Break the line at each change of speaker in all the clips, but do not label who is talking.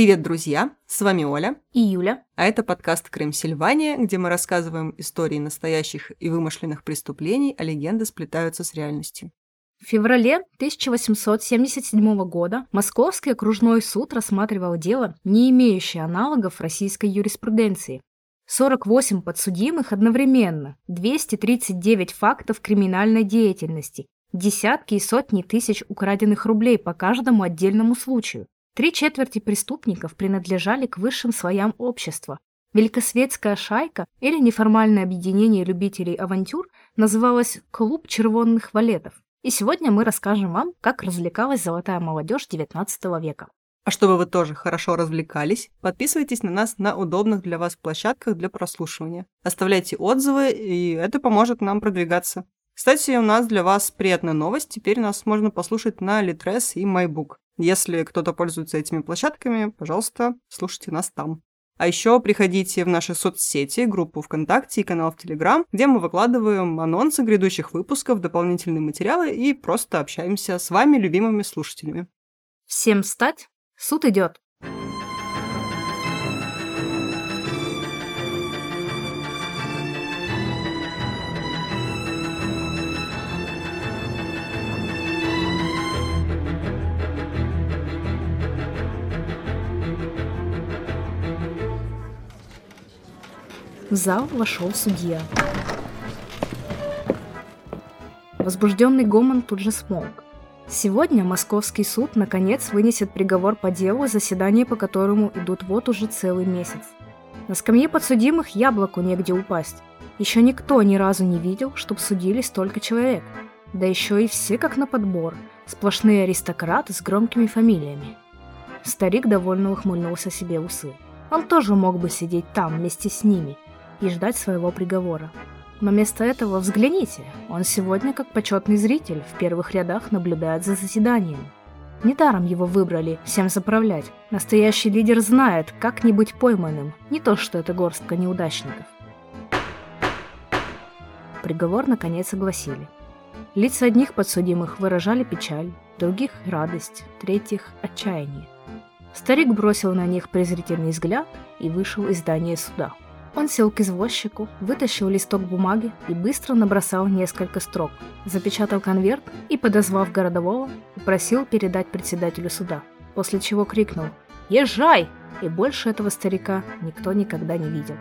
Привет, друзья! С вами Оля.
И Юля.
А это подкаст «Крым Сильвания», где мы рассказываем истории настоящих и вымышленных преступлений, а легенды сплетаются с реальностью.
В феврале 1877 года Московский окружной суд рассматривал дело, не имеющее аналогов российской юриспруденции. 48 подсудимых одновременно, 239 фактов криминальной деятельности, десятки и сотни тысяч украденных рублей по каждому отдельному случаю. Три четверти преступников принадлежали к высшим слоям общества. Великосветская шайка или неформальное объединение любителей авантюр называлось «Клуб червонных валетов». И сегодня мы расскажем вам, как развлекалась золотая молодежь XIX века.
А чтобы вы тоже хорошо развлекались, подписывайтесь на нас на удобных для вас площадках для прослушивания. Оставляйте отзывы, и это поможет нам продвигаться. Кстати, у нас для вас приятная новость. Теперь нас можно послушать на Litres и MyBook. Если кто-то пользуется этими площадками, пожалуйста, слушайте нас там. А еще приходите в наши соцсети, группу ВКонтакте и канал в Телеграм, где мы выкладываем анонсы грядущих выпусков, дополнительные материалы и просто общаемся с вами, любимыми слушателями.
Всем встать! Суд идет! В зал вошел судья. Возбужденный гомон тут же смолк. Сегодня московский суд наконец вынесет приговор по делу, заседания по которому идут вот уже целый месяц. На скамье подсудимых яблоку негде упасть. Еще никто ни разу не видел, чтоб судили столько человек. Да еще и все как на подбор, сплошные аристократы с громкими фамилиями. Старик довольно ухмыльнулся себе усы. Он тоже мог бы сидеть там вместе с ними – и ждать своего приговора. Но вместо этого взгляните, он сегодня как почетный зритель в первых рядах наблюдает за заседанием. Недаром его выбрали всем заправлять. Настоящий лидер знает, как не быть пойманным, не то что это горстка неудачников. Приговор наконец огласили. Лица одних подсудимых выражали печаль, других – радость, третьих – отчаяние. Старик бросил на них презрительный взгляд и вышел из здания суда. Он сел к извозчику, вытащил листок бумаги и быстро набросал несколько строк, запечатал конверт и, подозвав городового, попросил передать председателю суда, после чего крикнул «Езжай!» и больше этого старика никто никогда не видел.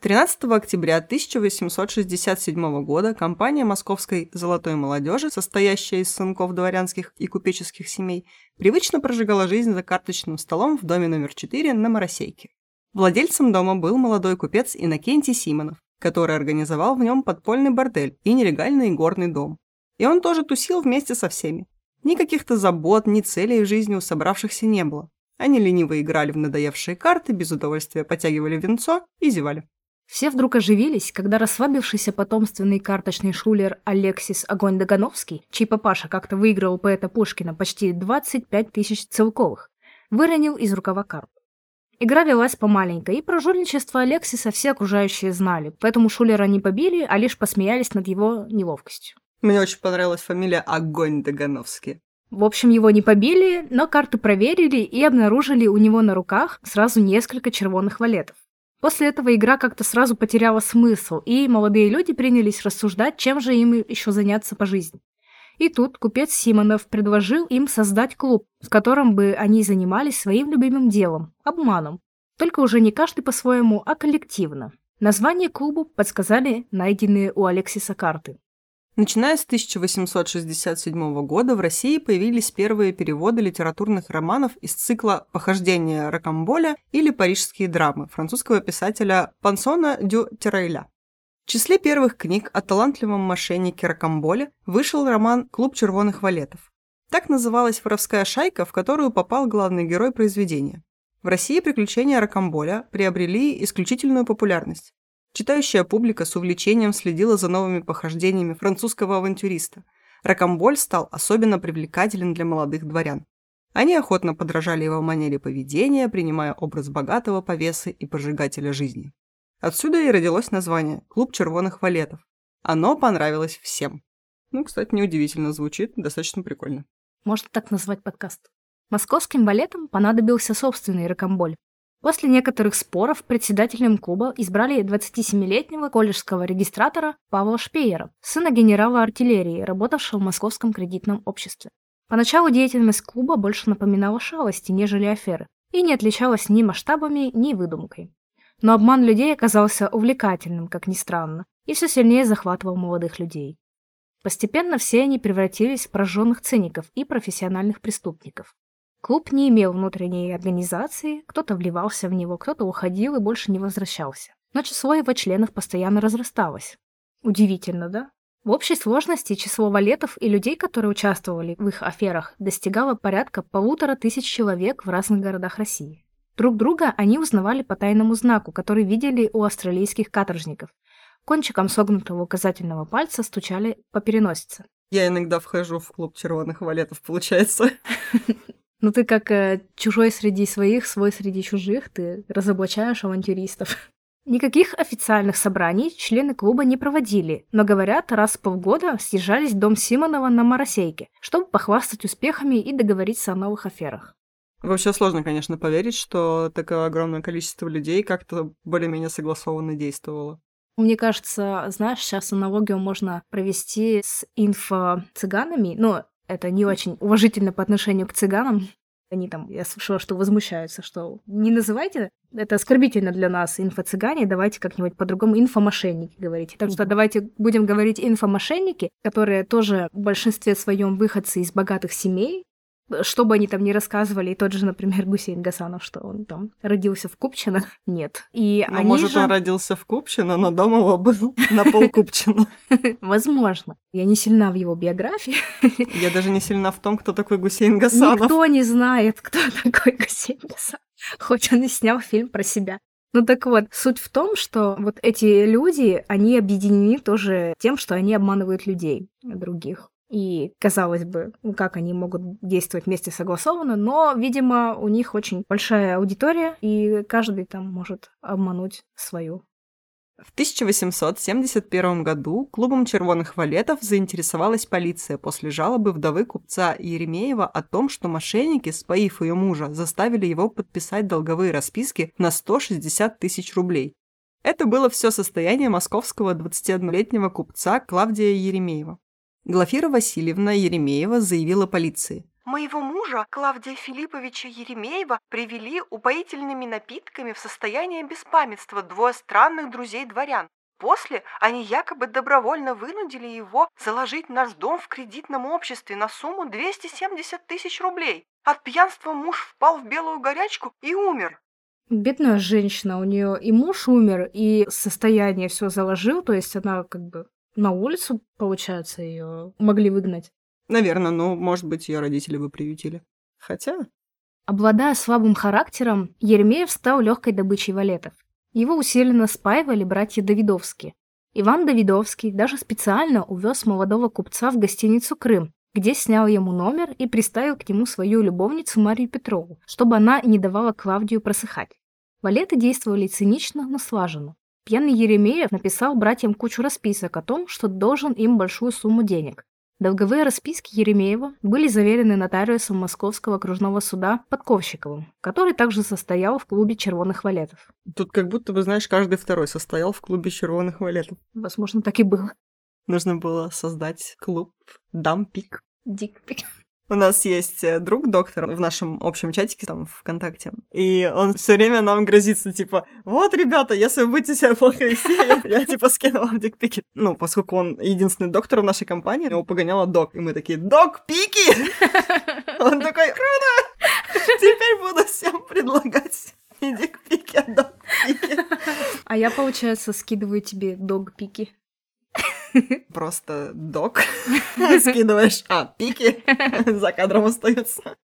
13 октября 1867 года компания московской «Золотой молодежи», состоящая из сынков дворянских и купеческих семей, привычно прожигала жизнь за карточным столом в доме номер 4 на Моросейке. Владельцем дома был молодой купец Иннокентий Симонов, который организовал в нем подпольный бордель и нелегальный горный дом. И он тоже тусил вместе со всеми. Никаких-то забот, ни целей в жизни у собравшихся не было. Они лениво играли в надоевшие карты, без удовольствия потягивали венцо и зевали.
Все вдруг оживились, когда расслабившийся потомственный карточный шулер Алексис Огонь Догановский, чей папаша как-то выиграл у поэта Пушкина почти 25 тысяч целковых, выронил из рукава карт. Игра велась помаленько, и про жульничество Алексиса все окружающие знали, поэтому Шулера не побили, а лишь посмеялись над его неловкостью.
Мне очень понравилась фамилия Огонь Дагановский.
В общем, его не побили, но карты проверили и обнаружили у него на руках сразу несколько червонных валетов. После этого игра как-то сразу потеряла смысл, и молодые люди принялись рассуждать, чем же им еще заняться по жизни. И тут купец Симонов предложил им создать клуб, в котором бы они занимались своим любимым делом – обманом. Только уже не каждый по-своему, а коллективно. Название клубу подсказали найденные у Алексиса карты.
Начиная с 1867 года в России появились первые переводы литературных романов из цикла «Похождения Рокамболя» или «Парижские драмы» французского писателя Пансона дю Террейля. Числе первых книг о талантливом мошеннике Рокамболе вышел роман «Клуб червоных валетов». Так называлась воровская шайка, в которую попал главный герой произведения. В России приключения Рокамболя приобрели исключительную популярность. Читающая публика с увлечением следила за новыми похождениями французского авантюриста. Рокамболь стал особенно привлекателен для молодых дворян. Они охотно подражали его манере поведения, принимая образ богатого повесы и пожигателя жизни. Отсюда и родилось название «Клуб червоных валетов». Оно понравилось всем. Ну, кстати, неудивительно звучит, достаточно прикольно.
Можно так назвать подкаст. Московским балетам понадобился собственный рокамболь, После некоторых споров председателем клуба избрали 27-летнего колледжского регистратора Павла Шпеера, сына генерала артиллерии, работавшего в Московском кредитном обществе. Поначалу деятельность клуба больше напоминала шалости, нежели аферы, и не отличалась ни масштабами, ни выдумкой. Но обман людей оказался увлекательным, как ни странно, и все сильнее захватывал молодых людей. Постепенно все они превратились в прожженных циников и профессиональных преступников. Клуб не имел внутренней организации, кто-то вливался в него, кто-то уходил и больше не возвращался. Но число его членов постоянно разрасталось. Удивительно, да? В общей сложности число валетов и людей, которые участвовали в их аферах, достигало порядка полутора тысяч человек в разных городах России. Друг друга они узнавали по тайному знаку, который видели у австралийских каторжников. Кончиком согнутого указательного пальца стучали по переносице.
Я иногда вхожу в клуб червоных валетов, получается.
Ну ты как э, чужой среди своих, свой среди чужих, ты разоблачаешь авантюристов. Никаких официальных собраний члены клуба не проводили, но, говорят, раз в полгода съезжались в дом Симонова на Моросейке, чтобы похвастать успехами и договориться о новых аферах.
Вообще сложно, конечно, поверить, что такое огромное количество людей как-то более-менее согласованно действовало.
Мне кажется, знаешь, сейчас аналогию можно провести с инфо-цыганами. Ну, это не очень уважительно по отношению к цыганам. Они там, я слышала, что возмущаются, что не называйте, это оскорбительно для нас, инфо-цыгане, давайте как-нибудь по-другому инфомошенники говорите. Так что давайте будем говорить инфомошенники, которые тоже в большинстве своем выходцы из богатых семей, что бы они там ни рассказывали, и тот же, например, Гусейн Гасанов, что он там родился в Купчино, нет. И
ну, может, же... он родился в Купчино, но дома его был на пол Купчино.
Возможно. Я не сильна в его биографии.
Я даже не сильна в том, кто такой Гусейн Гасанов.
Никто не знает, кто такой Гусейн Гасанов. Хоть он и снял фильм про себя. Ну так вот, суть в том, что вот эти люди, они объединены тоже тем, что они обманывают людей других. И, казалось бы, ну, как они могут действовать вместе согласованно, но, видимо, у них очень большая аудитория, и каждый там может обмануть свою.
В 1871 году клубом червоных валетов заинтересовалась полиция после жалобы вдовы купца Еремеева о том, что мошенники, споив ее мужа, заставили его подписать долговые расписки на 160 тысяч рублей. Это было все состояние московского 21-летнего купца Клавдия Еремеева. Глафира Васильевна Еремеева заявила полиции.
Моего мужа, Клавдия Филипповича Еремеева, привели упоительными напитками в состояние беспамятства двое странных друзей-дворян. После они якобы добровольно вынудили его заложить наш дом в кредитном обществе на сумму 270 тысяч рублей. От пьянства муж впал в белую горячку и умер.
Бедная женщина, у нее и муж умер, и состояние все заложил, то есть она как бы на улицу, получается, ее могли выгнать.
Наверное, ну, может быть, ее родители бы приютили. Хотя...
Обладая слабым характером, Еремеев стал легкой добычей валетов. Его усиленно спаивали братья Давидовские. Иван Давидовский даже специально увез молодого купца в гостиницу «Крым», где снял ему номер и приставил к нему свою любовницу Марию Петрову, чтобы она не давала Клавдию просыхать. Валеты действовали цинично, но слаженно. Пьяный Еремеев написал братьям кучу расписок о том, что должен им большую сумму денег. Долговые расписки Еремеева были заверены нотариусом Московского окружного суда Подковщиковым, который также состоял в клубе червоных валетов.
Тут как будто бы, знаешь, каждый второй состоял в клубе червоных валетов.
Возможно, так и было.
Нужно было создать клуб Дампик.
Дикпик.
У нас есть э, друг доктор в нашем общем чатике там ВКонтакте, и он все время нам грозится, типа, вот, ребята, если вы будете себя плохо вести, я, типа скину вам дикпики. Ну, поскольку он единственный доктор в нашей компании, его погоняла док, и мы такие, док, пики! Он такой, круто! Теперь буду всем предлагать не дикпики, а док-пики.
А я, получается, скидываю тебе дог-пики.
Просто док. Скидываешь, а, пики за кадром остаются.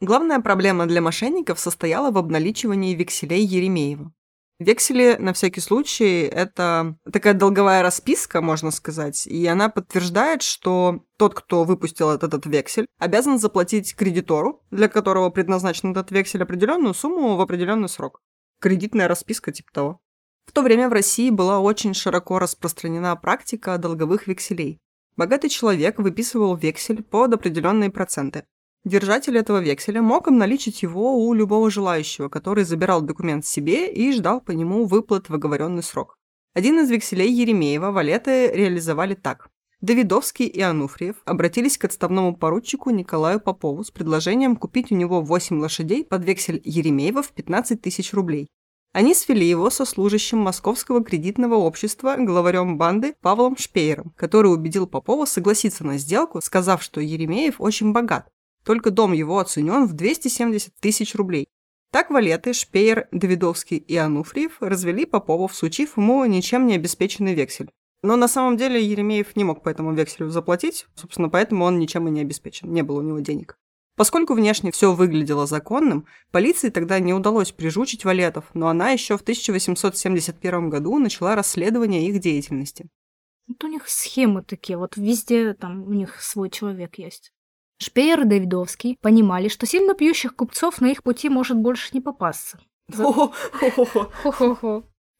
Главная проблема для мошенников состояла в обналичивании векселей Еремеева. Вексели, на всякий случай, это такая долговая расписка, можно сказать, и она подтверждает, что тот, кто выпустил этот, этот вексель, обязан заплатить кредитору, для которого предназначен этот вексель, определенную сумму в определенный срок. Кредитная расписка типа того. В то время в России была очень широко распространена практика долговых векселей. Богатый человек выписывал вексель под определенные проценты. Держатель этого векселя мог обналичить его у любого желающего, который забирал документ себе и ждал по нему выплат в оговоренный срок. Один из векселей Еремеева валеты реализовали так. Давидовский и Ануфриев обратились к отставному поручику Николаю Попову с предложением купить у него 8 лошадей под вексель Еремеева в 15 тысяч рублей. Они свели его со служащим Московского кредитного общества, главарем банды Павлом Шпеером, который убедил Попова согласиться на сделку, сказав, что Еремеев очень богат. Только дом его оценен в 270 тысяч рублей. Так валеты Шпеер, Давидовский и Ануфриев развели Попова, всучив ему ничем не обеспеченный вексель. Но на самом деле Еремеев не мог по этому векселю заплатить, собственно, поэтому он ничем и не обеспечен, не было у него денег. Поскольку внешне все выглядело законным, полиции тогда не удалось прижучить валетов, но она еще в 1871 году начала расследование их деятельности.
Вот у них схемы такие, вот везде там у них свой человек есть. Шпеер и Давидовский понимали, что сильно пьющих купцов на их пути может больше не попасться.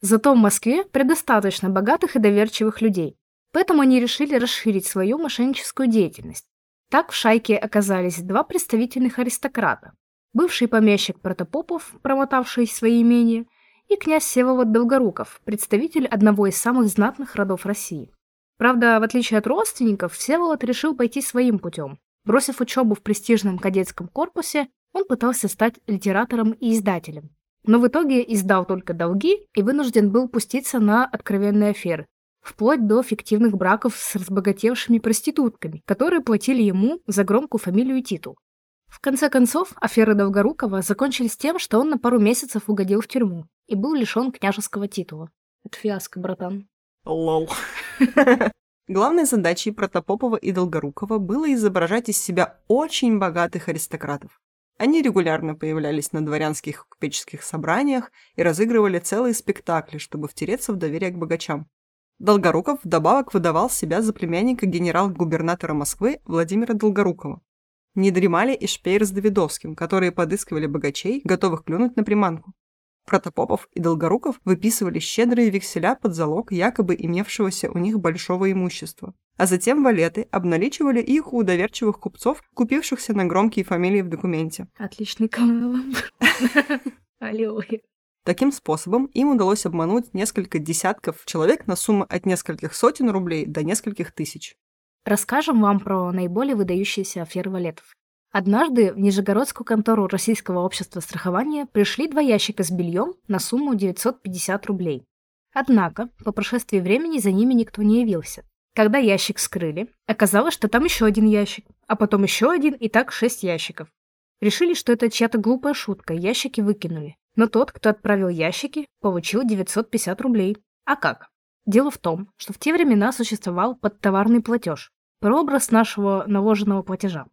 Зато в Москве предостаточно богатых и доверчивых людей. Поэтому они решили расширить свою мошенническую деятельность. Так в шайке оказались два представительных аристократа. Бывший помещик Протопопов, промотавший свои имения, и князь Севовод Долгоруков, представитель одного из самых знатных родов России. Правда, в отличие от родственников, Всеволод решил пойти своим путем. Бросив учебу в престижном кадетском корпусе, он пытался стать литератором и издателем. Но в итоге издал только долги и вынужден был пуститься на откровенные аферы, вплоть до фиктивных браков с разбогатевшими проститутками, которые платили ему за громкую фамилию и титул. В конце концов, аферы Долгорукова закончились тем, что он на пару месяцев угодил в тюрьму и был лишен княжеского титула. Это фиаско, братан.
Лол. Главной задачей Протопопова и Долгорукова было изображать из себя очень богатых аристократов. Они регулярно появлялись на дворянских купеческих собраниях и разыгрывали целые спектакли, чтобы втереться в доверие к богачам. Долгоруков вдобавок выдавал себя за племянника генерал-губернатора Москвы Владимира Долгорукова. Не дремали и Шпеер с Давидовским, которые подыскивали богачей, готовых клюнуть на приманку. Протопопов и Долгоруков выписывали щедрые векселя под залог якобы имевшегося у них большого имущества. А затем валеты обналичивали их у доверчивых купцов, купившихся на громкие фамилии в документе.
Отличный канал. Аллилуйя.
Таким способом им удалось обмануть несколько десятков человек на сумму от нескольких сотен рублей до нескольких тысяч.
Расскажем вам про наиболее выдающиеся аферы валетов. Однажды в Нижегородскую контору Российского общества страхования пришли два ящика с бельем на сумму 950 рублей. Однако, по прошествии времени за ними никто не явился. Когда ящик скрыли, оказалось, что там еще один ящик, а потом еще один и так шесть ящиков. Решили, что это чья-то глупая шутка, ящики выкинули. Но тот, кто отправил ящики, получил 950 рублей. А как? Дело в том, что в те времена существовал подтоварный платеж, прообраз нашего наложенного платежа.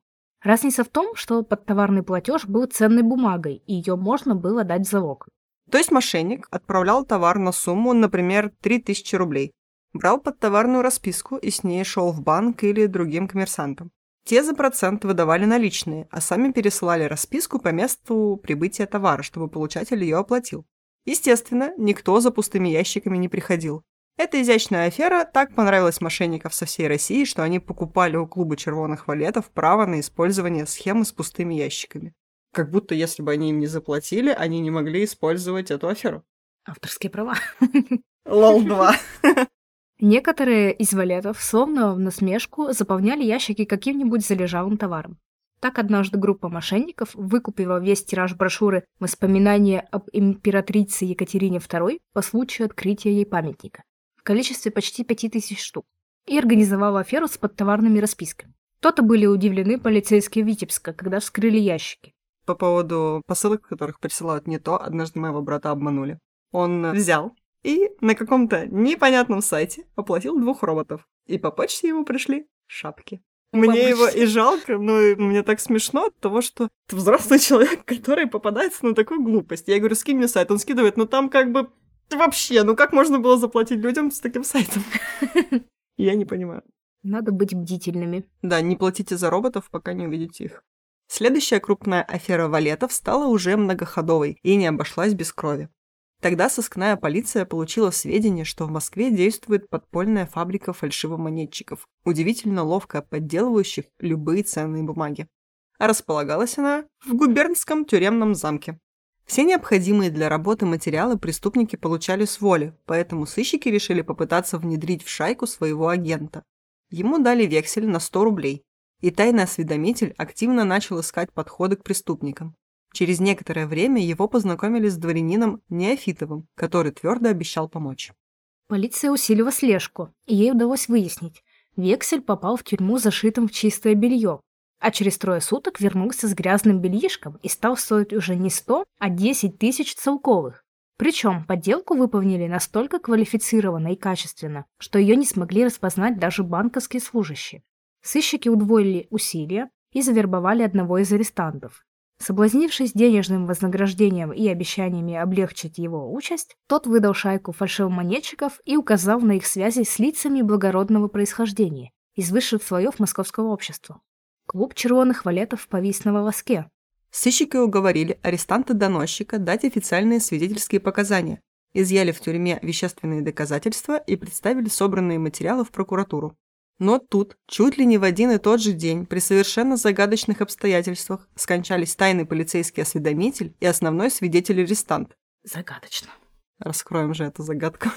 Разница в том, что подтоварный платеж был ценной бумагой, и ее можно было дать в залог.
То есть мошенник отправлял товар на сумму, например, 3000 рублей, брал подтоварную расписку и с ней шел в банк или другим коммерсантам. Те за процент выдавали наличные, а сами пересылали расписку по месту прибытия товара, чтобы получатель ее оплатил. Естественно, никто за пустыми ящиками не приходил. Эта изящная афера так понравилась мошенников со всей России, что они покупали у клуба червоных валетов право на использование схемы с пустыми ящиками. Как будто если бы они им не заплатили, они не могли использовать эту аферу.
Авторские права.
Лол 2.
Некоторые из валетов, словно в насмешку, заполняли ящики каким-нибудь залежалым товаром. Так однажды группа мошенников выкупила весь тираж брошюры «Воспоминания об императрице Екатерине II» по случаю открытия ей памятника в количестве почти 5000 штук и организовала аферу с подтоварными расписками. То-то были удивлены полицейские Витебска, когда вскрыли ящики.
По поводу посылок, которых присылают не то, однажды моего брата обманули. Он взял и на каком-то непонятном сайте оплатил двух роботов. И по почте ему пришли шапки. Мне его и жалко, но мне так смешно от того, что ты взрослый человек, который попадается на такую глупость. Я говорю, скинь мне сайт, он скидывает, но там как бы вообще, ну как можно было заплатить людям с таким сайтом? Я не понимаю.
Надо быть бдительными.
Да, не платите за роботов, пока не увидите их. Следующая крупная афера валетов стала уже многоходовой и не обошлась без крови. Тогда сыскная полиция получила сведения, что в Москве действует подпольная фабрика фальшивомонетчиков, удивительно ловко подделывающих любые ценные бумаги. А располагалась она в губернском тюремном замке. Все необходимые для работы материалы преступники получали с воли, поэтому сыщики решили попытаться внедрить в шайку своего агента. Ему дали вексель на 100 рублей, и тайный осведомитель активно начал искать подходы к преступникам. Через некоторое время его познакомили с дворянином Неофитовым, который твердо обещал помочь.
Полиция усилила слежку, и ей удалось выяснить. Вексель попал в тюрьму зашитым в чистое белье, а через трое суток вернулся с грязным бельишком и стал стоить уже не 100, а 10 тысяч целковых. Причем подделку выполнили настолько квалифицированно и качественно, что ее не смогли распознать даже банковские служащие. Сыщики удвоили усилия и завербовали одного из арестантов. Соблазнившись денежным вознаграждением и обещаниями облегчить его участь, тот выдал шайку фальшивомонетчиков и указал на их связи с лицами благородного происхождения из высших слоев московского общества. Клуб червоных валетов повис на волоске.
Сыщики уговорили арестанта-доносчика дать официальные свидетельские показания, изъяли в тюрьме вещественные доказательства и представили собранные материалы в прокуратуру. Но тут, чуть ли не в один и тот же день, при совершенно загадочных обстоятельствах, скончались тайный полицейский осведомитель и основной свидетель-арестант.
Загадочно.
Раскроем же эту загадку.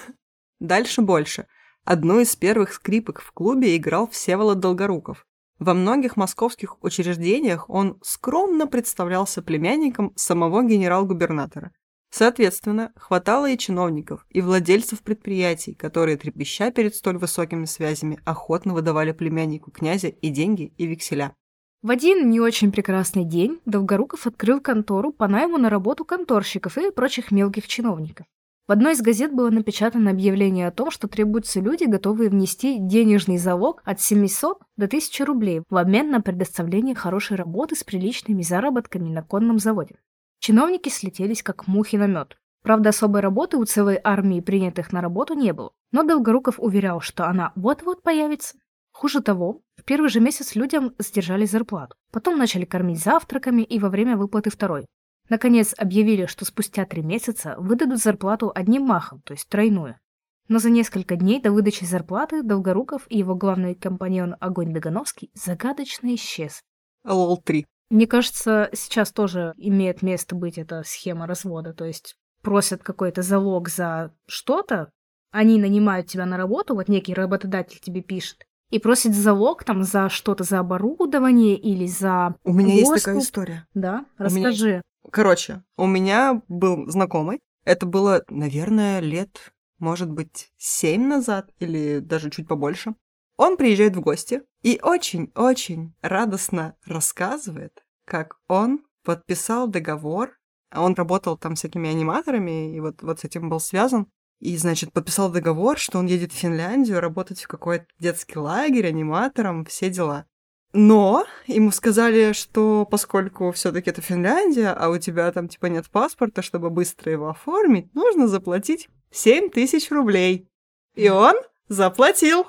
Дальше больше. Одну из первых скрипок в клубе играл Всеволод Долгоруков. Во многих московских учреждениях он скромно представлялся племянником самого генерал-губернатора. Соответственно, хватало и чиновников, и владельцев предприятий, которые, трепеща перед столь высокими связями, охотно выдавали племяннику князя и деньги, и векселя.
В один не очень прекрасный день Долгоруков открыл контору по найму на работу конторщиков и прочих мелких чиновников. В одной из газет было напечатано объявление о том, что требуются люди, готовые внести денежный залог от 700 до 1000 рублей в обмен на предоставление хорошей работы с приличными заработками на конном заводе. Чиновники слетелись как мухи на мед. Правда, особой работы у целой армии принятых на работу не было, но Долгоруков уверял, что она вот-вот появится. Хуже того, в первый же месяц людям сдержали зарплату, потом начали кормить завтраками и во время выплаты второй. Наконец объявили, что спустя три месяца выдадут зарплату одним махом, то есть тройную. Но за несколько дней до выдачи зарплаты Долгоруков и его главный компаньон Огонь Дагановский загадочно исчез.
ЛОЛ-3.
Мне кажется, сейчас тоже имеет место быть эта схема развода. То есть просят какой-то залог за что-то, они нанимают тебя на работу, вот некий работодатель тебе пишет, и просит залог там за что-то, за оборудование или за
У меня
Госпу.
есть такая история.
Да,
У меня-
расскажи.
Короче, у меня был знакомый. Это было, наверное, лет, может быть, семь назад или даже чуть побольше. Он приезжает в гости и очень-очень радостно рассказывает, как он подписал договор. А Он работал там всякими аниматорами, и вот, вот с этим был связан. И, значит, подписал договор, что он едет в Финляндию работать в какой-то детский лагерь аниматором, все дела. Но ему сказали, что поскольку все-таки это Финляндия, а у тебя там типа нет паспорта, чтобы быстро его оформить, нужно заплатить 7 тысяч рублей. И он заплатил.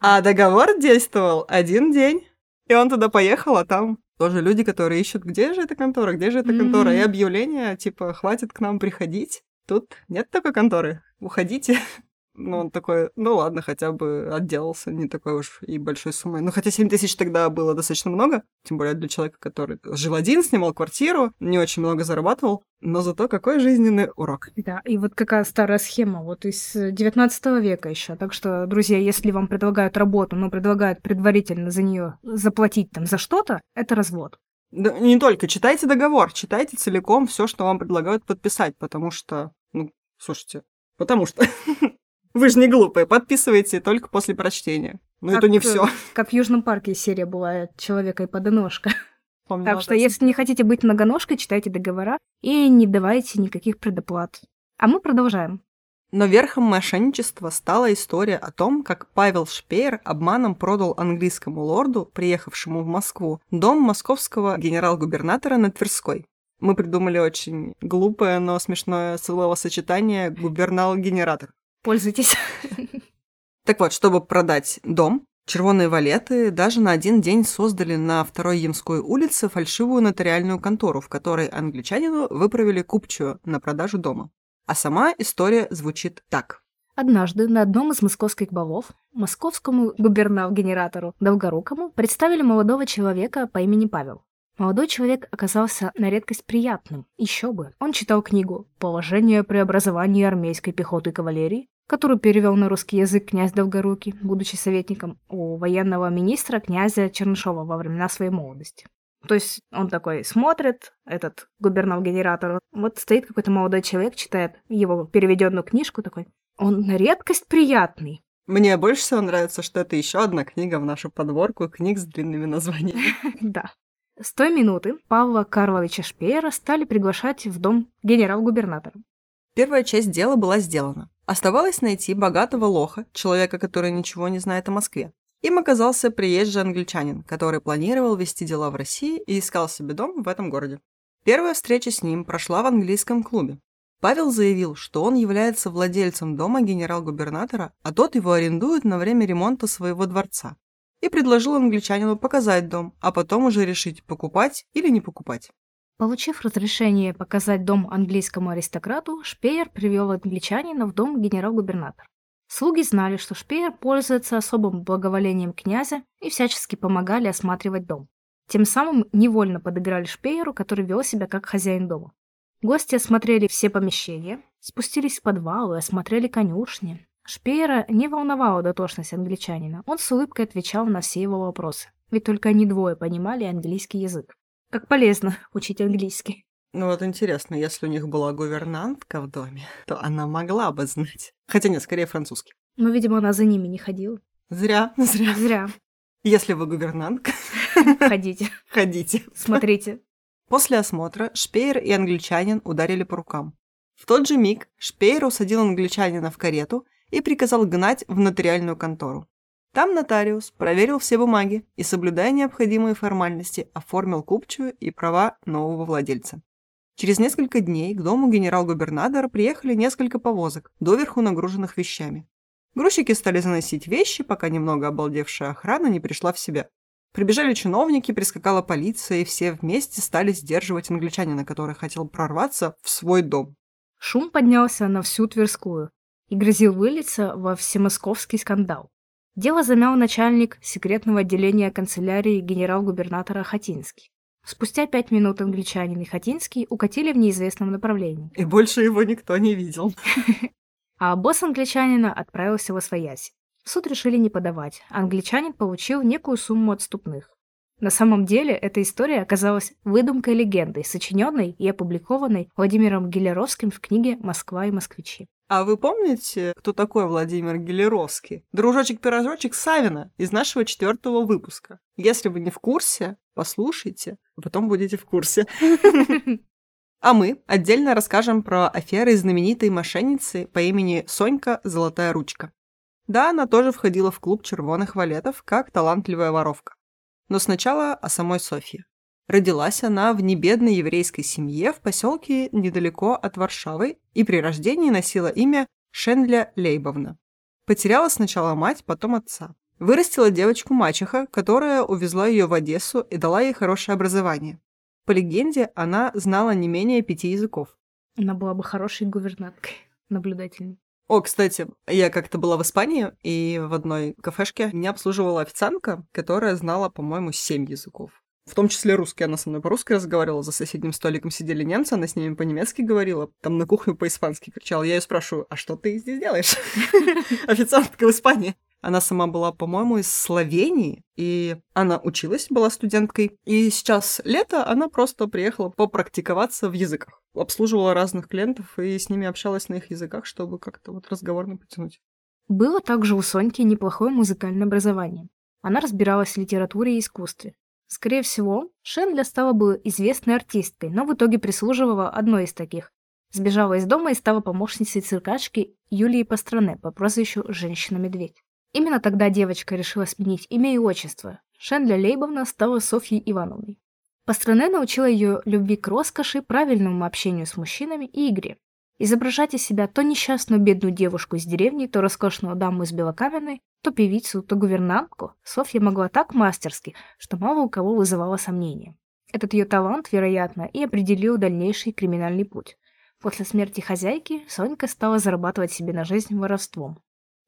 А договор действовал один день. И он туда поехал, а там тоже люди, которые ищут, где же эта контора, где же эта контора. И объявление, типа, хватит к нам приходить. Тут нет такой конторы. Уходите. Ну, он такой, ну ладно, хотя бы отделался не такой уж и большой суммой. Ну, хотя 7 тысяч тогда было достаточно много, тем более для человека, который жил один, снимал квартиру, не очень много зарабатывал, но зато какой жизненный урок.
Да, и вот какая старая схема, вот из э, 19 века еще. Так что, друзья, если вам предлагают работу, но предлагают предварительно за нее заплатить там за что-то, это развод.
Да, не только. Читайте договор, читайте целиком все, что вам предлагают подписать, потому что, ну, слушайте, потому что вы же не глупые, подписывайте только после прочтения. Но
Как,
это не
э,
все.
Как в Южном парке серия была «Человека и подоножка». Так что если не хотите быть многоножкой, читайте договора и не давайте никаких предоплат. А мы продолжаем.
Но верхом мошенничества стала история о том, как Павел Шпеер обманом продал английскому лорду, приехавшему в Москву, дом московского генерал-губернатора на Тверской. Мы придумали очень глупое, но смешное словосочетание «губернал-генератор».
Пользуйтесь.
Так вот, чтобы продать дом, червоные валеты даже на один день создали на Второй Ямской улице фальшивую нотариальную контору, в которой англичанину выправили купчую на продажу дома. А сама история звучит так.
Однажды на одном из московских балов московскому губернал-генератору Долгорукому представили молодого человека по имени Павел. Молодой человек оказался на редкость приятным. Еще бы. Он читал книгу «Положение преобразования армейской пехоты и кавалерии», которую перевел на русский язык князь Долгорукий, будучи советником у военного министра князя Чернышова во времена своей молодости. То есть он такой смотрит, этот губернал-генератор, вот стоит какой-то молодой человек, читает его переведенную книжку такой. Он на редкость приятный.
Мне больше всего нравится, что это еще одна книга в нашу подборку книг с длинными названиями.
Да. С той минуты Павла Карловича Шпеера стали приглашать в дом генерал-губернатора.
Первая часть дела была сделана. Оставалось найти богатого лоха, человека, который ничего не знает о Москве. Им оказался приезжий англичанин, который планировал вести дела в России и искал себе дом в этом городе. Первая встреча с ним прошла в английском клубе. Павел заявил, что он является владельцем дома генерал-губернатора, а тот его арендует на время ремонта своего дворца. И предложил англичанину показать дом, а потом уже решить, покупать или не покупать.
Получив разрешение показать дом английскому аристократу, Шпеер привел англичанина в дом генерал-губернатора. Слуги знали, что Шпеер пользуется особым благоволением князя и всячески помогали осматривать дом. Тем самым невольно подыграли Шпееру, который вел себя как хозяин дома. Гости осмотрели все помещения, спустились в подвал и осмотрели конюшни. Шпеера не волновала дотошность англичанина, он с улыбкой отвечал на все его вопросы, ведь только они двое понимали английский язык. Как полезно учить английский.
Ну вот интересно, если у них была гувернантка в доме, то она могла бы знать. Хотя нет, скорее французский.
Но, видимо, она за ними не ходила.
Зря, зря.
Зря.
Если вы гувернантка,
Ходите,
ходите.
смотрите.
После осмотра Шпеер и англичанин ударили по рукам. В тот же миг Шпеер усадил англичанина в карету и приказал гнать в нотариальную контору. Там нотариус проверил все бумаги и, соблюдая необходимые формальности, оформил купчую и права нового владельца. Через несколько дней к дому генерал-губернатора приехали несколько повозок, доверху нагруженных вещами. Грузчики стали заносить вещи, пока немного обалдевшая охрана не пришла в себя. Прибежали чиновники, прискакала полиция, и все вместе стали сдерживать англичанина, который хотел прорваться в свой дом.
Шум поднялся на всю Тверскую и грозил вылиться во всемосковский скандал. Дело замял начальник секретного отделения канцелярии генерал-губернатора Хатинский. Спустя пять минут англичанин и Хатинский укатили в неизвестном направлении,
И больше его никто не видел.
а босс англичанина отправился во своясь. Суд решили не подавать, англичанин получил некую сумму отступных. На самом деле, эта история оказалась выдумкой легендой, сочиненной и опубликованной Владимиром Гелеровским в книге «Москва и москвичи».
А вы помните, кто такой Владимир Гелеровский? Дружочек-пирожочек Савина из нашего четвертого выпуска. Если вы не в курсе, послушайте, а потом будете в курсе. А мы отдельно расскажем про аферы знаменитой мошенницы по имени Сонька Золотая Ручка. Да, она тоже входила в клуб червоных валетов как талантливая воровка. Но сначала о самой Софье. Родилась она в небедной еврейской семье в поселке недалеко от Варшавы и при рождении носила имя Шенля Лейбовна. Потеряла сначала мать, потом отца. Вырастила девочку мачеха, которая увезла ее в Одессу и дала ей хорошее образование. По легенде, она знала не менее пяти языков.
Она была бы хорошей гувернанткой, наблюдательной.
О, кстати, я как-то была в Испании, и в одной кафешке меня обслуживала официантка, которая знала, по-моему, семь языков. В том числе русский. Она со мной по-русски разговаривала, за соседним столиком сидели немцы, она с ними по-немецки говорила, там на кухню по-испански кричала. Я ее спрашиваю, а что ты здесь делаешь? Официантка в Испании. Она сама была, по-моему, из Словении, и она училась, была студенткой. И сейчас лето она просто приехала попрактиковаться в языках. Обслуживала разных клиентов и с ними общалась на их языках, чтобы как-то вот разговорно потянуть.
Было также у Соньки неплохое музыкальное образование. Она разбиралась в литературе и искусстве. Скорее всего, Шенля стала бы известной артисткой, но в итоге прислуживала одной из таких. Сбежала из дома и стала помощницей циркачки Юлии Пастране по прозвищу «Женщина-медведь». Именно тогда девочка решила сменить имя и отчество. Шенля Лейбовна стала Софьей Ивановной. Пастране научила ее любви к роскоши, правильному общению с мужчинами и игре. Изображать из себя то несчастную бедную девушку из деревни, то роскошную даму из Белокаменной, то певицу, то гувернантку, Софья могла так мастерски, что мало у кого вызывало сомнения. Этот ее талант, вероятно, и определил дальнейший криминальный путь. После смерти хозяйки Сонька стала зарабатывать себе на жизнь воровством.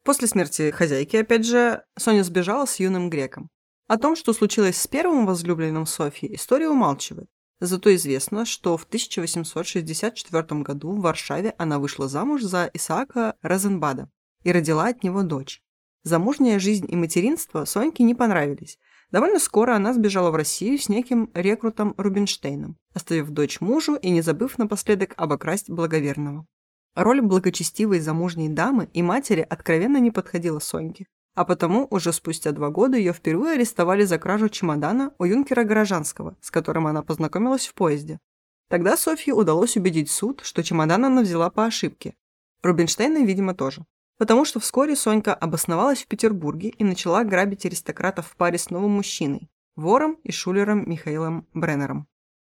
После смерти хозяйки, опять же, Соня сбежала с юным греком. О том, что случилось с первым возлюбленным Софьи, история умалчивает. Зато известно, что в 1864 году в Варшаве она вышла замуж за Исаака Розенбада и родила от него дочь. Замужняя жизнь и материнство Соньке не понравились. Довольно скоро она сбежала в Россию с неким рекрутом Рубинштейном, оставив дочь мужу и не забыв напоследок обокрасть благоверного. Роль благочестивой замужней дамы и матери откровенно не подходила Соньке, а потому уже спустя два года ее впервые арестовали за кражу чемодана у юнкера Горожанского, с которым она познакомилась в поезде. Тогда Софье удалось убедить суд, что чемодан она взяла по ошибке. Рубинштейна, видимо, тоже. Потому что вскоре Сонька обосновалась в Петербурге и начала грабить аристократов в паре с новым мужчиной, вором и шулером Михаилом Бреннером.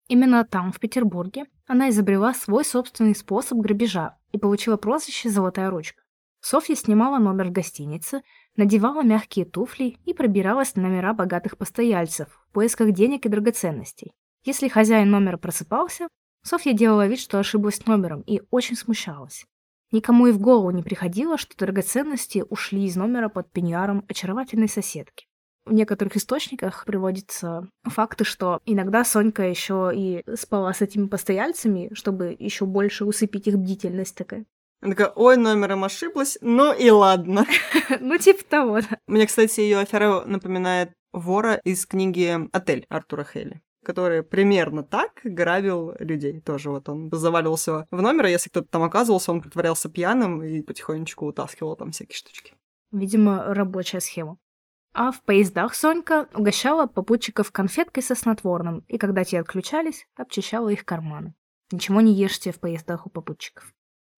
Именно там, в Петербурге, она изобрела свой собственный способ грабежа и получила прозвище «Золотая ручка». Софья снимала номер в гостинице, надевала мягкие туфли и пробиралась на номера богатых постояльцев в поисках денег и драгоценностей. Если хозяин номера просыпался, Софья делала вид, что ошиблась номером и очень смущалась. Никому и в голову не приходило, что драгоценности ушли из номера под пеньюаром очаровательной соседки. В некоторых источниках приводятся факты, что иногда Сонька еще и спала с этими постояльцами, чтобы еще больше усыпить их бдительность такая.
Она такая, ой, номером ошиблась, ну и ладно.
Ну, типа того, да.
Мне, кстати, ее афера напоминает вора из книги «Отель» Артура Хейли который примерно так грабил людей. Тоже вот он заваливался в номер, а если кто-то там оказывался, он притворялся пьяным и потихонечку утаскивал там всякие штучки.
Видимо, рабочая схема. А в поездах Сонька угощала попутчиков конфеткой со снотворным, и когда те отключались, обчищала их карманы. Ничего не ешьте в поездах у попутчиков.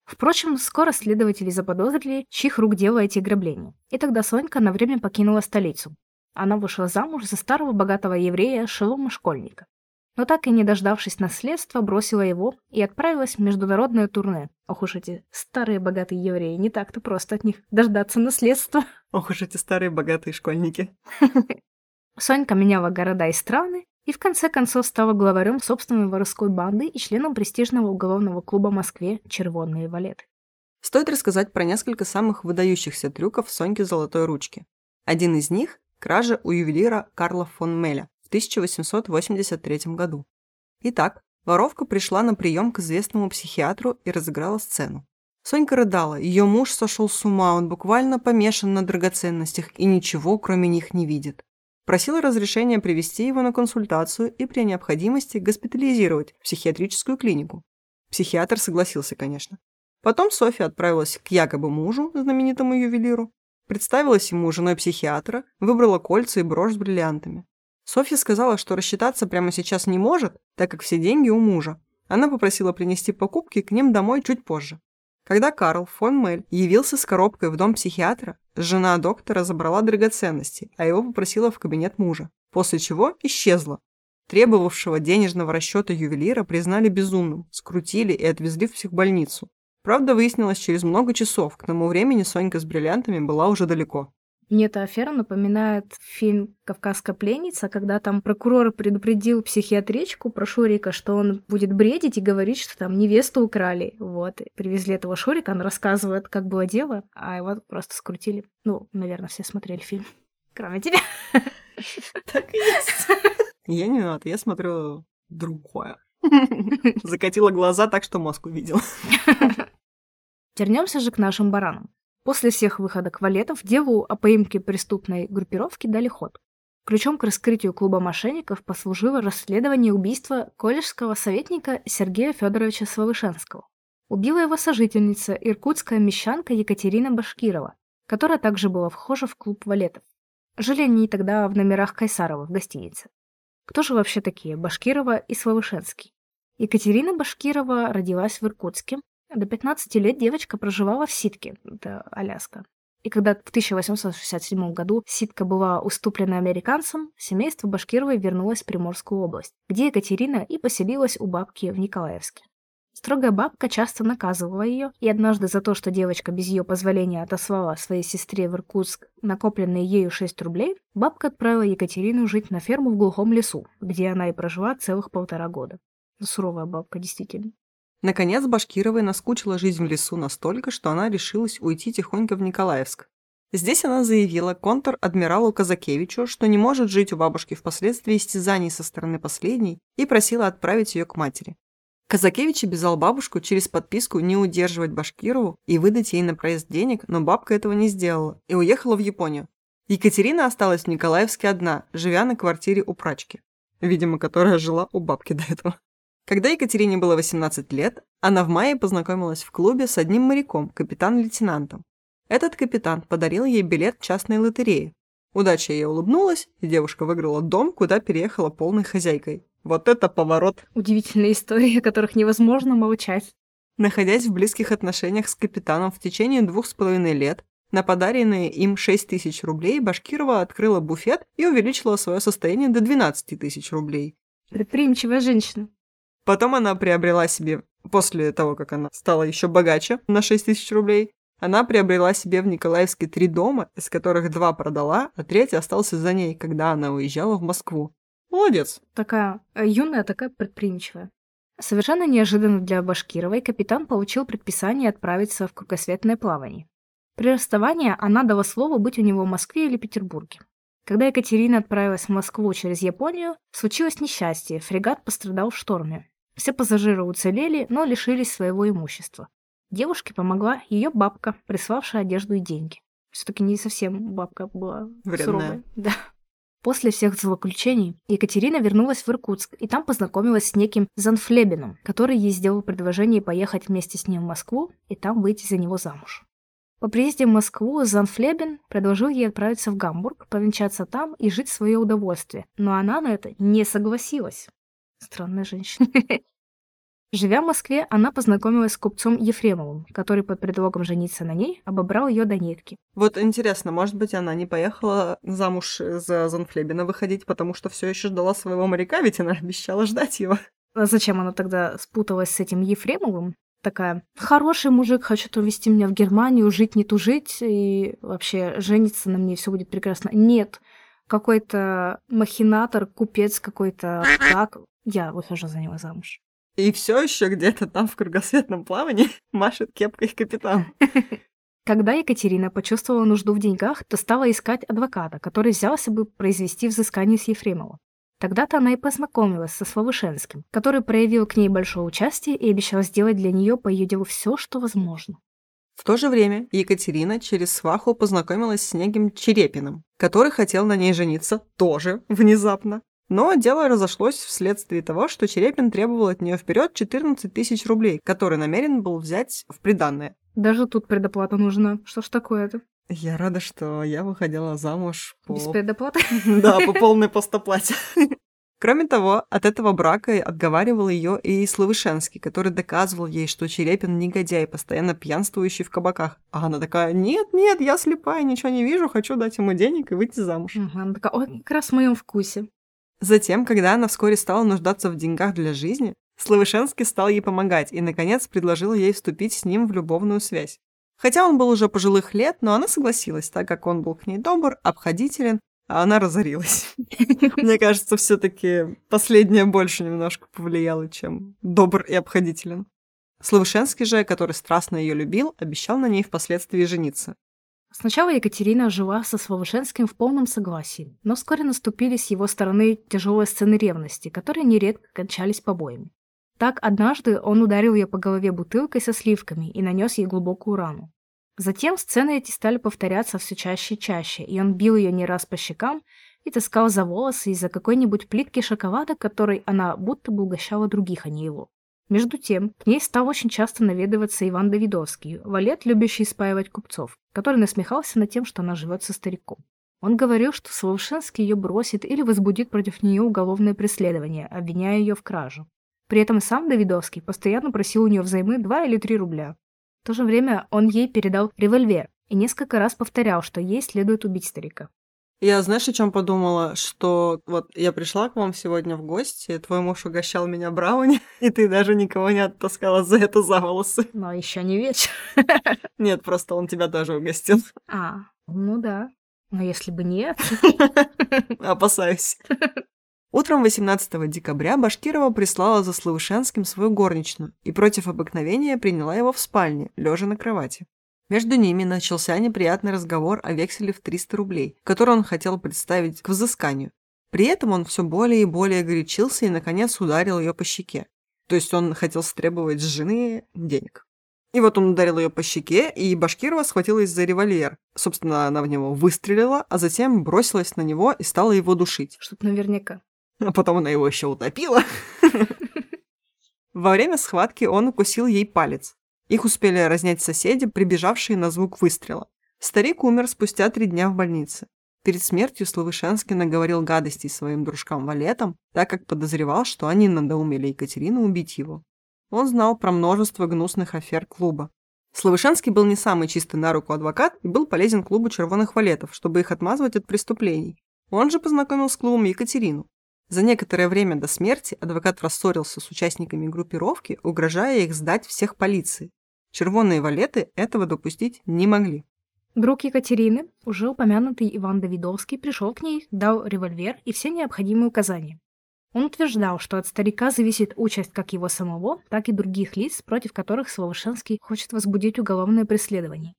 Впрочем, скоро следователи заподозрили, чьих рук дело эти ограбления. И тогда Сонька на время покинула столицу. Она вышла замуж за старого богатого еврея Шелома Школьника но так и не дождавшись наследства, бросила его и отправилась в международное турне. Ох уж эти старые богатые евреи, не так-то просто от них дождаться наследства.
Ох уж эти старые богатые школьники.
Сонька меняла города и страны, и в конце концов стала главарем собственной воровской банды и членом престижного уголовного клуба в Москве «Червонные валеты».
Стоит рассказать про несколько самых выдающихся трюков Соньки Золотой Ручки. Один из них – кража у ювелира Карла фон Меля в 1883 году. Итак, воровка пришла на прием к известному психиатру и разыграла сцену. Сонька рыдала, ее муж сошел с ума, он буквально помешан на драгоценностях и ничего, кроме них, не видит. Просила разрешения привести его на консультацию и при необходимости госпитализировать в психиатрическую клинику. Психиатр согласился, конечно. Потом Софья отправилась к якобы мужу, знаменитому ювелиру, представилась ему женой психиатра, выбрала кольца и брошь с бриллиантами. Софья сказала, что рассчитаться прямо сейчас не может, так как все деньги у мужа. Она попросила принести покупки к ним домой чуть позже. Когда Карл фон Мель явился с коробкой в дом психиатра, жена доктора забрала драгоценности, а его попросила в кабинет мужа, после чего исчезла. Требовавшего денежного расчета ювелира признали безумным, скрутили и отвезли в психбольницу. Правда, выяснилось через много часов, к тому времени Сонька с бриллиантами была уже далеко.
Мне эта афера напоминает фильм «Кавказская пленница», когда там прокурор предупредил психиатричку про Шурика, что он будет бредить и говорить, что там невесту украли. Вот. И привезли этого Шурика, он рассказывает, как было дело, а его просто скрутили. Ну, наверное, все смотрели фильм. Кроме тебя.
Так и есть. Я не надо, я смотрю другое. Закатила глаза так, что мозг увидел.
Вернемся же к нашим баранам. После всех выходок валетов делу о поимке преступной группировки дали ход. Ключом к раскрытию клуба мошенников послужило расследование убийства колледжского советника Сергея Федоровича Славышенского. Убила его сожительница, иркутская мещанка Екатерина Башкирова, которая также была вхожа в клуб валетов. Жили они тогда в номерах Кайсарова в гостинице. Кто же вообще такие Башкирова и Славышенский? Екатерина Башкирова родилась в Иркутске. До 15 лет девочка проживала в Ситке, это Аляска. И когда в 1867 году Ситка была уступлена американцам, семейство Башкировой вернулось в Приморскую область, где Екатерина и поселилась у бабки в Николаевске. Строгая бабка часто наказывала ее, и однажды за то, что девочка без ее позволения отослала своей сестре в Иркутск накопленные ею 6 рублей, бабка отправила Екатерину жить на ферму в глухом лесу, где она и прожила целых полтора года. Суровая бабка, действительно.
Наконец, Башкировой наскучила жизнь в лесу настолько, что она решилась уйти тихонько в Николаевск. Здесь она заявила контр-адмиралу Казакевичу, что не может жить у бабушки впоследствии истязаний со стороны последней, и просила отправить ее к матери. Казакевич обязал бабушку через подписку не удерживать Башкирову и выдать ей на проезд денег, но бабка этого не сделала и уехала в Японию. Екатерина осталась в Николаевске одна, живя на квартире у прачки, видимо, которая жила у бабки до этого. Когда Екатерине было 18 лет, она в мае познакомилась в клубе с одним моряком, капитан-лейтенантом. Этот капитан подарил ей билет частной лотереи. Удача ей улыбнулась, и девушка выиграла дом, куда переехала полной хозяйкой. Вот это поворот.
Удивительные истории, о которых невозможно молчать.
Находясь в близких отношениях с капитаном в течение двух с половиной лет, на подаренные им 6 тысяч рублей Башкирова открыла буфет и увеличила свое состояние до 12 тысяч рублей.
Предприимчивая женщина.
Потом она приобрела себе, после того, как она стала еще богаче на 6 тысяч рублей, она приобрела себе в Николаевске три дома, из которых два продала, а третий остался за ней, когда она уезжала в Москву. Молодец.
Такая э, юная, такая предприимчивая. Совершенно неожиданно для Башкировой капитан получил предписание отправиться в кругосветное плавание. При расставании она дала слово быть у него в Москве или Петербурге. Когда Екатерина отправилась в Москву через Японию, случилось несчастье, фрегат пострадал в шторме. Все пассажиры уцелели, но лишились своего имущества. Девушке помогла ее бабка, приславшая одежду и деньги. Все-таки не совсем бабка была
Вредная.
суровая. Да. После всех злоключений Екатерина вернулась в Иркутск и там познакомилась с неким Занфлебином, который ей сделал предложение поехать вместе с ним в Москву и там выйти за него замуж. По приезде в Москву Занфлебин предложил ей отправиться в Гамбург, повенчаться там и жить в свое удовольствие, но она на это не согласилась. Странная женщина. Живя в Москве, она познакомилась с купцом Ефремовым, который под предлогом жениться на ней обобрал ее до нитки.
Вот интересно, может быть, она не поехала замуж за Занфлебина выходить, потому что все еще ждала своего моряка, ведь она обещала ждать его.
А зачем она тогда спуталась с этим Ефремовым? Такая, хороший мужик, хочет увезти меня в Германию, жить не тужить, и вообще жениться на мне, все будет прекрасно. Нет, какой-то махинатор, купец какой-то, так, я выхожу за него замуж.
И все еще где-то там в кругосветном плавании машет кепкой капитан.
Когда Екатерина почувствовала нужду в деньгах, то стала искать адвоката, который взялся бы произвести взыскание с Ефремова. Тогда-то она и познакомилась со Славышенским, который проявил к ней большое участие и обещал сделать для нее по ее делу все, что возможно.
В то же время Екатерина через сваху познакомилась с неким Черепиным, который хотел на ней жениться тоже внезапно. Но дело разошлось вследствие того, что Черепин требовал от нее вперед 14 тысяч рублей, которые намерен был взять в приданное.
Даже тут предоплата нужна. Что ж такое-то?
Я рада, что я выходила замуж по...
Без предоплаты?
Да, по полной постоплате. Кроме того, от этого брака отговаривал ее и Славышенский, который доказывал ей, что Черепин негодяй, постоянно пьянствующий в кабаках. А она такая, нет, нет, я слепая, ничего не вижу, хочу дать ему денег и выйти замуж.
Ага, она такая, ой, как раз в моем вкусе.
Затем, когда она вскоре стала нуждаться в деньгах для жизни, Славышенский стал ей помогать и, наконец, предложил ей вступить с ним в любовную связь. Хотя он был уже пожилых лет, но она согласилась, так как он был к ней добр, обходителен, а она разорилась. Мне кажется, все таки последнее больше немножко повлияло, чем добр и обходителен. Славышенский же, который страстно ее любил, обещал на ней впоследствии жениться.
Сначала Екатерина жила со Славышенским в полном согласии, но вскоре наступили с его стороны тяжелые сцены ревности, которые нередко кончались побоями. Так однажды он ударил ее по голове бутылкой со сливками и нанес ей глубокую рану. Затем сцены эти стали повторяться все чаще и чаще, и он бил ее не раз по щекам и таскал за волосы из-за какой-нибудь плитки шоколада, которой она будто бы угощала других, а не его. Между тем, к ней стал очень часто наведываться Иван Давидовский, валет, любящий спаивать купцов, который насмехался над тем, что она живет со стариком. Он говорил, что Соловшинский ее бросит или возбудит против нее уголовное преследование, обвиняя ее в краже. При этом сам Давидовский постоянно просил у нее взаймы 2 или 3 рубля. В то же время он ей передал револьвер и несколько раз повторял, что ей следует убить старика.
Я, знаешь, о чем подумала? Что вот я пришла к вам сегодня в гости, твой муж угощал меня брауни, и ты даже никого не оттаскала за это за волосы.
Но еще не вечер.
Нет, просто он тебя тоже угостил.
А, ну да. Но если бы нет...
Опасаюсь. Утром 18 декабря Башкирова прислала за Славышенским свою горничную и против обыкновения приняла его в спальне, лежа на кровати. Между ними начался неприятный разговор о векселе в 300 рублей, который он хотел представить к взысканию. При этом он все более и более горячился и, наконец, ударил ее по щеке. То есть он хотел стребовать с жены денег. И вот он ударил ее по щеке, и Башкирова схватилась за револьвер. Собственно, она в него выстрелила, а затем бросилась на него и стала его душить.
Чтоб наверняка.
А потом она его еще утопила. Во время схватки он укусил ей палец. Их успели разнять соседи, прибежавшие на звук выстрела. Старик умер спустя три дня в больнице. Перед смертью Славышенский наговорил гадостей своим дружкам-валетам, так как подозревал, что они надоумели Екатерину убить его. Он знал про множество гнусных афер клуба. Славышенский был не самый чистый на руку адвокат и был полезен клубу червоных валетов, чтобы их отмазывать от преступлений. Он же познакомил с клубом Екатерину. За некоторое время до смерти адвокат рассорился с участниками группировки, угрожая их сдать всех полиции. Червонные валеты этого допустить не могли.
Друг Екатерины, уже упомянутый Иван Давидовский, пришел к ней, дал револьвер и все необходимые указания. Он утверждал, что от старика зависит участь как его самого, так и других лиц, против которых Солошенский хочет возбудить уголовное преследование.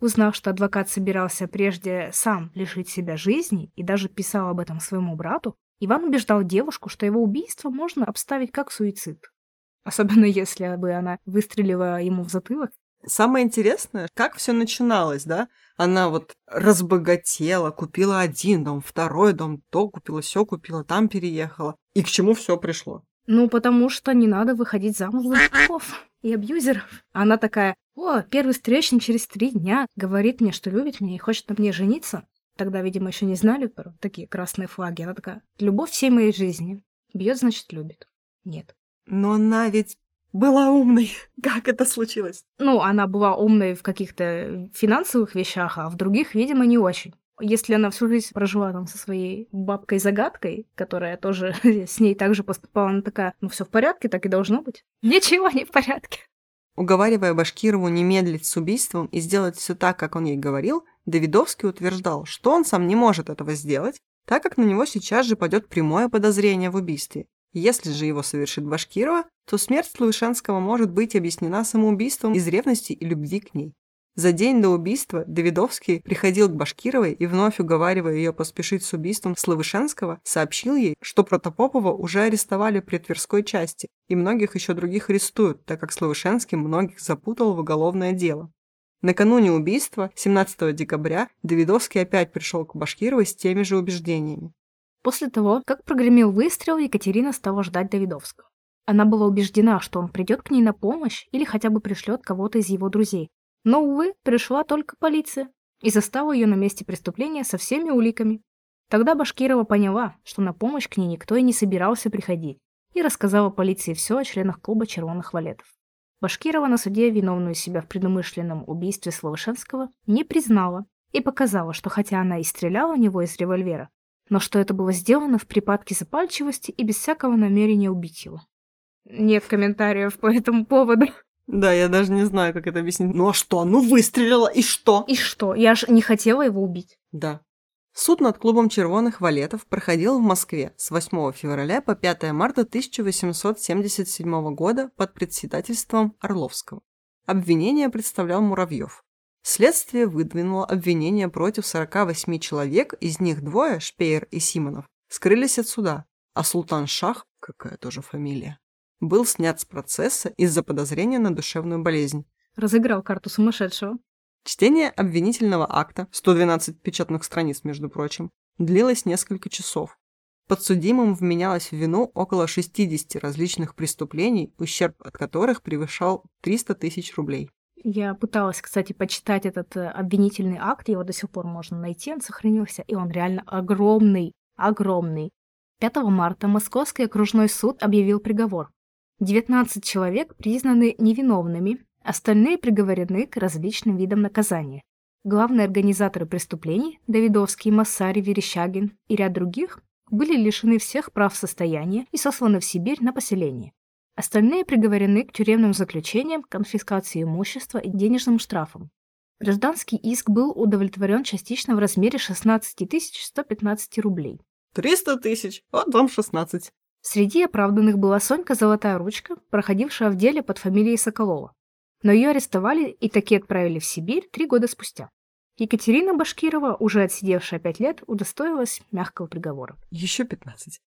Узнав, что адвокат собирался прежде сам лишить себя жизни и даже писал об этом своему брату, Иван убеждал девушку, что его убийство можно обставить как суицид. Особенно если бы она выстрелила ему в затылок.
Самое интересное, как все начиналось, да? Она вот разбогатела, купила один дом, второй дом, то купила, все купила, там переехала. И к чему все пришло?
Ну, потому что не надо выходить замуж за мужиков и абьюзеров. Она такая, о, первый встречный через три дня говорит мне, что любит меня и хочет на мне жениться. Тогда, видимо, еще не знали про такие красные флаги. Она такая, любовь всей моей жизни. Бьет, значит, любит. Нет.
Но она ведь была умной. Как это случилось?
Ну, она была умной в каких-то финансовых вещах, а в других, видимо, не очень. Если она всю жизнь прожила там со своей бабкой-загадкой, которая тоже с ней также поступала, она такая, ну все в порядке, так и должно быть. Ничего не в порядке.
Уговаривая Башкирову не медлить с убийством и сделать все так, как он ей говорил, Давидовский утверждал, что он сам не может этого сделать, так как на него сейчас же пойдет прямое подозрение в убийстве, если же его совершит Башкирова, то смерть Слуишенского может быть объяснена самоубийством из ревности и любви к ней. За день до убийства Давидовский приходил к Башкировой и, вновь уговаривая ее поспешить с убийством Славышенского, сообщил ей, что Протопопова уже арестовали при Тверской части, и многих еще других арестуют, так как Славышенский многих запутал в уголовное дело. Накануне убийства, 17 декабря, Давидовский опять пришел к Башкировой с теми же убеждениями.
После того, как прогремел выстрел, Екатерина стала ждать Давидовского. Она была убеждена, что он придет к ней на помощь или хотя бы пришлет кого-то из его друзей. Но, увы, пришла только полиция и застала ее на месте преступления со всеми уликами. Тогда Башкирова поняла, что на помощь к ней никто и не собирался приходить, и рассказала полиции все о членах клуба червоных валетов. Башкирова на суде виновную себя в предумышленном убийстве Славышенского не признала и показала, что хотя она и стреляла в него из револьвера, но что это было сделано в припадке запальчивости и без всякого намерения убить его. Нет комментариев по этому поводу.
Да, я даже не знаю, как это объяснить. Ну а что? Ну выстрелила, и что?
И что? Я же не хотела его убить.
Да. Суд над клубом червоных валетов проходил в Москве с 8 февраля по 5 марта 1877 года под председательством Орловского. Обвинение представлял Муравьев. Следствие выдвинуло обвинение против 48 человек, из них двое, Шпеер и Симонов, скрылись от суда, а Султан Шах, какая тоже фамилия, был снят с процесса из-за подозрения на душевную болезнь.
Разыграл карту сумасшедшего.
Чтение обвинительного акта, 112 печатных страниц, между прочим, длилось несколько часов. Подсудимым вменялось в вину около 60 различных преступлений, ущерб от которых превышал 300 тысяч рублей.
Я пыталась, кстати, почитать этот э, обвинительный акт, его до сих пор можно найти, он сохранился, и он реально огромный, огромный. 5 марта Московский окружной суд объявил приговор. 19 человек признаны невиновными, остальные приговорены к различным видам наказания. Главные организаторы преступлений – Давидовский, Массари, Верещагин и ряд других – были лишены всех прав состояния и сосланы в Сибирь на поселение. Остальные приговорены к тюремным заключениям, конфискации имущества и денежным штрафам. Гражданский иск был удовлетворен частично в размере 16 115 рублей.
300 тысяч, вот вам 16.
Среди оправданных была Сонька Золотая Ручка, проходившая в деле под фамилией Соколова. Но ее арестовали и таки отправили в Сибирь три года спустя. Екатерина Башкирова, уже отсидевшая пять лет, удостоилась мягкого приговора.
Еще 15.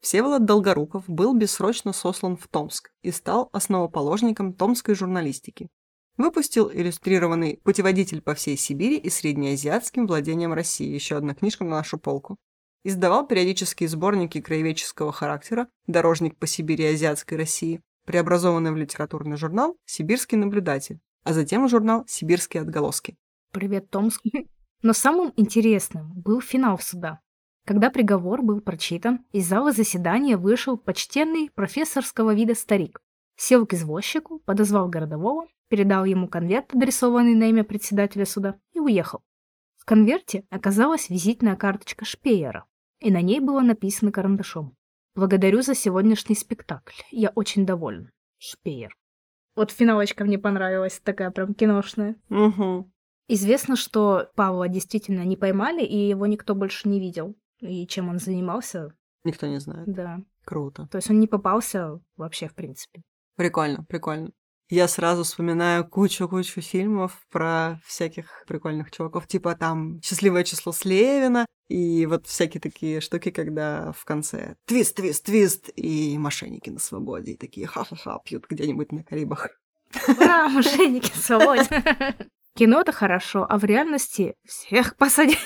Всеволод Долгоруков был бессрочно сослан в Томск и стал основоположником томской журналистики. Выпустил иллюстрированный «Путеводитель по всей Сибири и среднеазиатским владениям России» еще одна книжка на нашу полку. Издавал периодические сборники краеведческого характера «Дорожник по Сибири и Азиатской России», преобразованный в литературный журнал «Сибирский наблюдатель», а затем журнал «Сибирские отголоски».
Привет, Томск. Но самым интересным был финал суда. Когда приговор был прочитан, из зала заседания вышел почтенный профессорского вида старик. Сел к извозчику, подозвал городового, передал ему конверт, адресованный на имя председателя суда, и уехал. В конверте оказалась визитная карточка Шпеера, и на ней было написано карандашом. «Благодарю за сегодняшний спектакль. Я очень доволен. Шпеер». Вот финалочка мне понравилась, такая прям киношная.
Угу.
Известно, что Павла действительно не поймали, и его никто больше не видел и чем он занимался.
Никто не знает.
Да.
Круто.
То есть он не попался вообще, в принципе.
Прикольно, прикольно. Я сразу вспоминаю кучу-кучу фильмов про всяких прикольных чуваков, типа там «Счастливое число Слевина», и вот всякие такие штуки, когда в конце твист, твист, твист, и мошенники на свободе, и такие ха-ха-ха пьют где-нибудь на Карибах.
Ура, мошенники на свободе. Кино это хорошо, а в реальности всех посадили.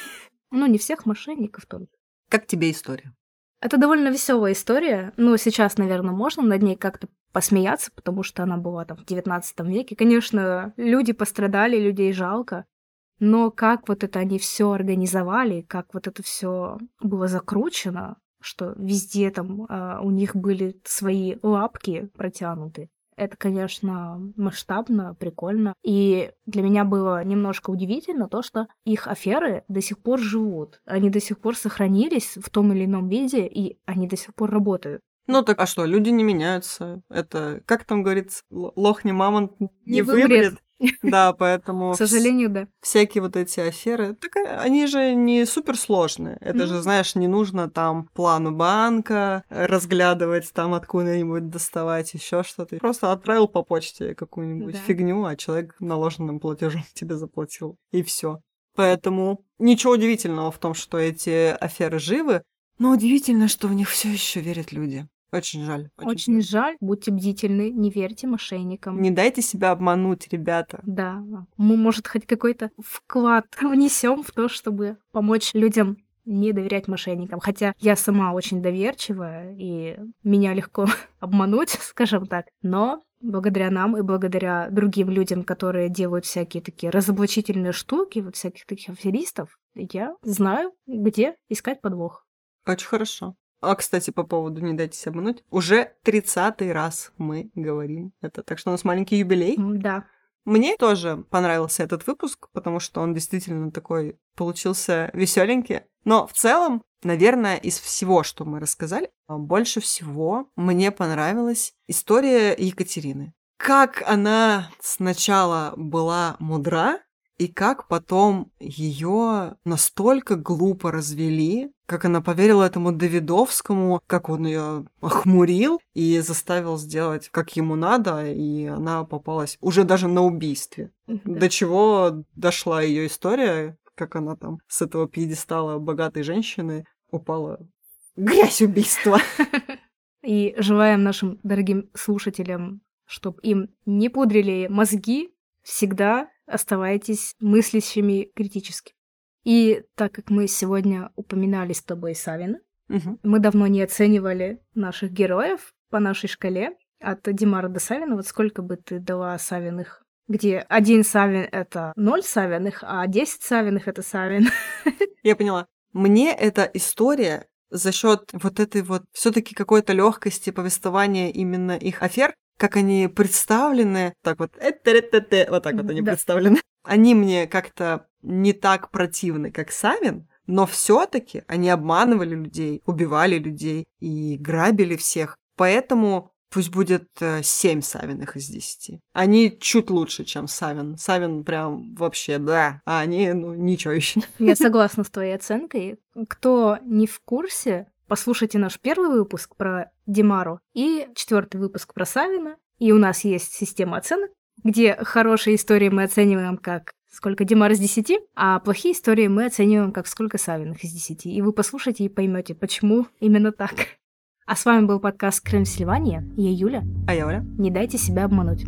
Ну, не всех мошенников только.
Как тебе история?
Это довольно веселая история. Ну, сейчас, наверное, можно над ней как-то посмеяться, потому что она была там в 19 веке. Конечно, люди пострадали, людей жалко. Но как вот это они все организовали, как вот это все было закручено, что везде там э, у них были свои лапки протянуты. Это, конечно, масштабно, прикольно. И для меня было немножко удивительно то, что их аферы до сих пор живут. Они до сих пор сохранились в том или ином виде, и они до сих пор работают.
Ну так а что, люди не меняются. Это, как там говорится, лох не мамонт не,
Не выберет.
Да, поэтому...
К сожалению, да.
Всякие вот эти аферы, так э, они же не суперсложные. Это же, знаешь, не нужно там плану банка разглядывать, там откуда-нибудь доставать, еще что-то. Просто отправил по почте какую-нибудь
Да.
фигню, а человек наложенным платежом тебе заплатил. И все. Поэтому ничего удивительного в том, что эти аферы живы, но удивительно, что в них все еще верят люди. Очень жаль.
Очень жаль. Будьте бдительны, не верьте мошенникам.
Не дайте себя обмануть, ребята.
Да, мы, может, хоть какой-то вклад внесем в то, чтобы помочь людям не доверять мошенникам. Хотя я сама очень доверчивая, и меня легко обмануть, скажем так. Но благодаря нам и благодаря другим людям, которые делают всякие такие разоблачительные штуки, вот всяких таких аферистов, я знаю, где искать подвох.
Очень хорошо. А, кстати, по поводу «Не дайтесь обмануть», уже тридцатый раз мы говорим это, так что у нас маленький юбилей.
Да.
Мне тоже понравился этот выпуск, потому что он действительно такой получился веселенький. Но в целом, наверное, из всего, что мы рассказали, а, больше всего мне понравилась история Екатерины. Как она сначала была мудра, и как потом ее настолько глупо развели, как она поверила этому Давидовскому, как он ее охмурил и заставил сделать, как ему надо, и она попалась уже даже на убийстве. До чего дошла ее история, как она там с этого пьедестала богатой женщины упала. Грязь убийства.
И желаем нашим дорогим слушателям, чтобы им не пудрили мозги, всегда оставайтесь мыслящими критически. И так как мы сегодня упоминали с тобой Савина,
Мгм.
мы давно не оценивали наших героев по нашей шкале от Димара до Савина. Вот сколько бы ты дала Савиных? Где один Савин — это ноль Савиных, а 10 Савиных — это Савин.
Я поняла. Мне эта история за счет вот этой вот все-таки какой-то легкости повествования именно их афер, как они представлены, так вот, вот так вот они
Да.
представлены. Они мне как-то не так противны, как Савин, но все-таки они обманывали людей, убивали людей и грабили всех. Поэтому пусть будет э, 7 Савиных из 10. Они чуть лучше, чем Савин. Савин прям вообще, да, а они, ну, ничего еще.
Я согласна с твоей оценкой. Кто не в курсе, послушайте наш первый выпуск про Димару и четвертый выпуск про Савина. И у нас есть система оценок, где хорошие истории мы оцениваем как сколько Димар из 10, а плохие истории мы оцениваем как сколько Савиных из 10. И вы послушайте и поймете, почему именно так. А с вами был подкаст Крым Сильвания. Я Юля.
А я Оля.
Не дайте себя обмануть.